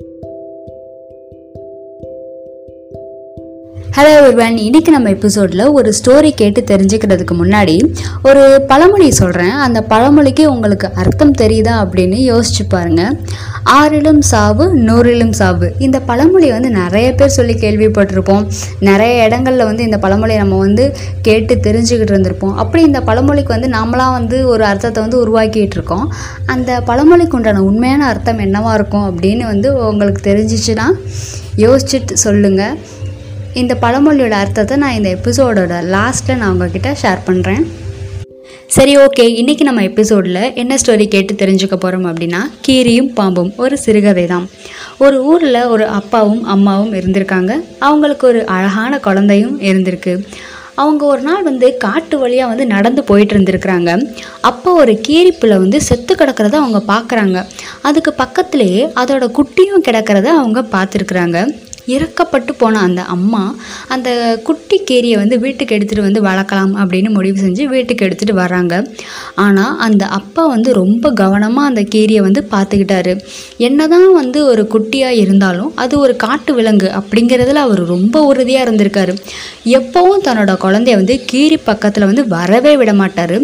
Thank you. Hello ஒருவன் இன்னைக்கு நம்ம எபிசோடில் ஒரு ஸ்டோரி கேட்டு தெரிஞ்சுக்கிறதுக்கு முன்னாடி ஒரு பழமொழி சொல்கிறேன் அந்த பழமொழிக்கு உங்களுக்கு அர்த்தம் தெரியுதா அப்படின்னு யோசிச்சு பாருங்க. ஆறிலும் சாவு நூறிலும் சாவு. இந்த பழமொழி வந்து நிறைய பேர் சொல்லி கேள்விப்பட்டிருப்போம். நிறைய இடங்கள்ல வந்து இந்த பழமொழியை நம்ம வந்து கேட்டு தெரிஞ்சுக்கிட்டு இருந்திருப்போம். அப்படி இந்த பழமொழிக்கு வந்து நாமளாக வந்து ஒரு அர்த்தத்தை வந்து உருவாக்கிட்டு இருக்கோம். அந்த பழமொழிக்கு உண்டான உண்மையான அர்த்தம் என்னவாக இருக்கும் அப்படின்னு வந்து உங்களுக்கு தெரிஞ்சிச்சுன்னா யோசிச்சுட்டு சொல்லுங்கள் இந்த பழமொழியோட அர்த்தத்தை நான் இந்த எபிசோடோட லாஸ்ட்டில் நான் உங்ககிட்ட ஷேர் பண்ணுறேன் சரி ஓகே இன்றைக்கி நம்ம எபிசோடில் என்ன ஸ்டோரி கேட்டு தெரிஞ்சுக்க போகிறோம் அப்படின்னா கீரியும் பாம்பும் ஒரு சிறுகதை தான் ஒரு ஊரில் ஒரு அப்பாவும் அம்மாவும் இருந்திருக்காங்க. அவங்களுக்கு ஒரு அழகான குழந்தையும் இருந்திருக்கு. அவங்க ஒரு நாள் வந்து காட்டு வழியாக வந்து நடந்து போயிட்டு இருந்திருக்கிறாங்க. அப்போ ஒரு கீரிப்புல வந்து செத்து கிடக்கிறத அவங்க பார்க்குறாங்க அதுக்கு பக்கத்துலேயே அதோட குட்டியும் கிடக்கிறத அவங்க பார்த்துருக்குறாங்க. இறக்கப்பட்டு போன அந்த அம்மா அந்த குட்டி கேரியை வந்து வீட்டுக்கு எடுத்துகிட்டு வந்து வளர்க்கலாம் அப்படின்னு முடிவு செஞ்சு வீட்டுக்கு எடுத்துகிட்டு வராங்க ஆனால் அந்த அப்பா வந்து ரொம்ப கவனமாக அந்த கீரியை வந்து பார்த்துக்கிட்டாரு. என்னதான் வந்து ஒரு குட்டியாக இருந்தாலும் அது ஒரு காட்டு விலங்கு அப்படிங்கிறதுல அவர் ரொம்ப உறுதியாக இருந்திருக்காரு. எப்போவும் தன்னோட குழந்தைய வந்து கீரி பக்கத்தில் வந்து வரவே விட மாட்டார்.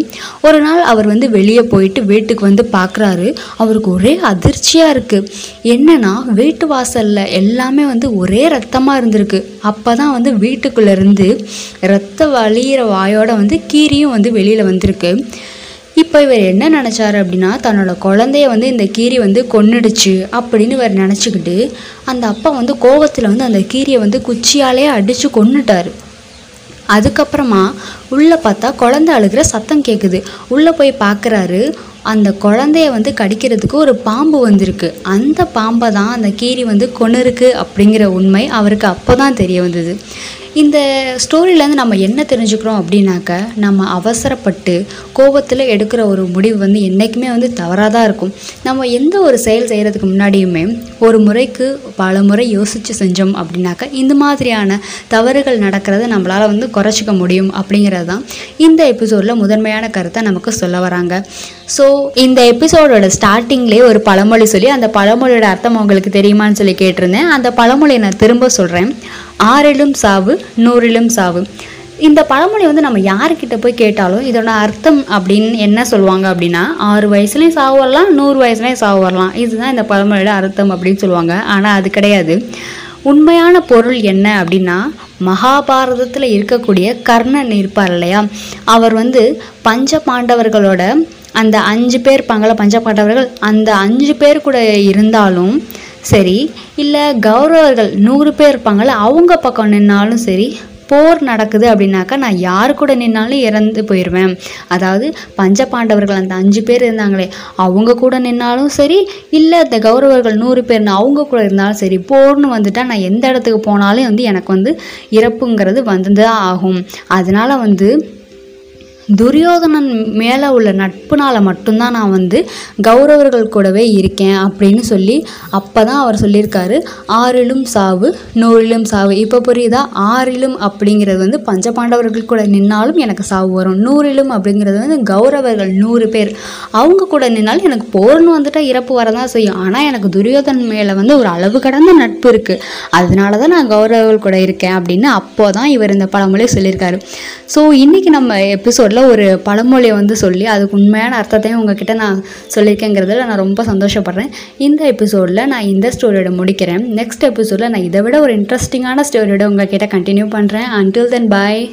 ஒரு நாள் அவர் வந்து வெளியே போயிட்டு வீட்டுக்கு வந்து பார்க்குறாரு அவருக்கு ஒரே அதிர்ச்சியாக இருக்குது என்னென்னா வீட்டு வாசலில் எல்லாமே வந்து ஒரு ஒரே ரத்தமாக இருந்திருக்கு. அப்போ தான் வந்து வீட்டுக்குள்ளேருந்து ரத்தம் ரத்த வழியிற வாயோட வந்து கீரியும் வந்து வெளியில் வந்திருக்கு. இப்போ இவர் என்ன நினச்சாரு அப்படின்னா தன்னோட குழந்தைய வந்து இந்த கீரி வந்து கொன்னுடுச்சு அப்படின்னு இவர் நினச்சிக்கிட்டு அந்த அப்பா வந்து கோவத்தில் வந்து அந்த கீரியை வந்து குச்சியாலே அடித்து கொன்னுட்டார். அதுக்கப்புறமா உள்ளே பார்த்தா குழந்தை அழுகிற சத்தம் கேட்குது உள்ளே போய் பார்க்குறாரு அந்த குழந்தைய வந்து கடிக்கிறதுக்கு ஒரு பாம்பு வந்திருக்கு. அந்த பாம்பை தான் அந்த கீரி வந்து கொன்னிருக்கு அப்படிங்கிற உண்மை அவருக்கு அப்போ தான் தெரிய வந்தது. இந்த ஸ்டோரியிலேருந்து நம்ம என்ன தெரிஞ்சுக்கிறோம் அப்படின்னாக்க நம்ம அவசரப்பட்டு கோபத்தில் எடுக்கிற ஒரு முடிவு வந்து என்றைக்குமே வந்து தவறாக தான் இருக்கும். நம்ம எந்த ஒரு செயல் செய்கிறதுக்கு முன்னாடியுமே ஒரு முறைக்கு பல முறை யோசித்து செஞ்சோம் அப்படின்னாக்க இந்த மாதிரியான தவறுகள் நடக்கிறத நம்மளால் வந்து குறைச்சிக்க முடியும் அப்படிங்கிறது தான் இந்த எபிசோடில் முதன்மையான கருத்தை நமக்கு சொல்ல வராங்க. ஸோ இந்த எபிசோடோட ஸ்டார்டிங்லேயே ஒரு பழமொழி சொல்லி அந்த பழமொழியோட அர்த்தம் உங்களுக்கு தெரியுமான்னு சொல்லி கேட்டிருந்தேன். அந்த பழமொழியை நான் திரும்ப சொல்கிறேன் ஆறிலும் சாவு நூறிலும் சாவு. இந்த பழமொழி வந்து நம்ம யாருக்கிட்ட போய் கேட்டாலும் இதோட அர்த்தம் அப்படின்னு என்ன சொல்லுவாங்க அப்படின்னா ஆறு வயசுலேயும் சாவு வரலாம் நூறு வயசுலேயும் சாவு வரலாம். இதுதான் இந்த பழமொழியோட அர்த்தம் அப்படின்னு சொல்லுவாங்க. ஆனால் அது கிடையாது. உண்மையான பொருள் என்ன அப்படின்னா மகாபாரதத்தில் இருக்கக்கூடிய கர்ணன் இருப்பார் இல்லையா? அவர் வந்து பஞ்ச பாண்டவர்களோட அந்த அஞ்சு பேர் இருப்பாங்கள பஞ்ச பாண்டவர்கள் அந்த அஞ்சு பேர் கூட இருந்தாலும் சரி இல்லை கௌரவர்கள் நூறு பேர் இருப்பாங்கள்ல அவங்க பக்கம் நின்னாலும் சரி போர் நடக்குது அப்படின்னாக்கா நான் யார் கூட நின்னாலும் இறந்து போயிடுவேன் அதாவது பஞ்ச பாண்டவர்கள் அந்த அஞ்சு பேர் இருந்தாங்களே அவங்க கூட நின்னாலும் சரி இல்லை இந்த கௌரவர்கள் நூறு பேர்னு அவங்க கூட இருந்தாலும் சரி போர்னு வந்துட்டால் நான் எந்த இடத்துக்கு போனாலும் வந்து எனக்கு வந்து இறப்புங்கிறது வந்து தான் ஆகும். அதனால வந்து துரியோதனன் மேலே உள்ள நட்புனால் மட்டும்தான் நான் வந்து கௌரவர்கள் கூடவே இருக்கேன் அப்படின்னு சொல்லி அப்போ தான் அவர் சொல்லியிருக்காரு. ஆறிலும் சாவு நூறிலும் சாவு. இப்போ புரியுதா? ஆறிலும் அப்படிங்கிறது வந்து பஞ்ச பாண்டவர்கள் கூட நின்னாலும் எனக்கு சாவு வரும். நூறிலும் அப்படிங்கிறது வந்து கௌரவர்கள் நூறு பேர். அவங்க கூட நின்னாலும் எனக்கு போர்னு வந்துட்டால் இறப்பு வரதான் செய்யும். ஆனால் எனக்கு துரியோதன் மேலே வந்து ஒரு அளவு கடந்த நட்பு இருக்குது அதனால தான் நான் கௌரவர்கள் கூட இருக்கேன் அப்படின்னு அப்போ தான் இவர் இந்த பழமொழி சொல்லியிருக்காரு. ஸோ இன்றைக்கி நம்ம எபிசோடில் ஒரு பழமொழியை வந்து சொல்லி அதுக்கு உண்மையான அர்த்தத்தையும் உங்ககிட்ட நான் சொல்லியிருக்கேங்கிறதுல நான் ரொம்ப சந்தோஷப்படுறேன். இந்த எபிசோடில் நான் இந்த ஸ்டோரியோட முடிக்கிறேன். நெக்ஸ்ட் எபிசோடில் நான் இதை விட ஒரு இன்ட்ரெஸ்டிங்கான ஸ்டோரியோட உங்ககிட்ட கண்டினியூ பண்ணுறேன் அன்டில் தென் பாய்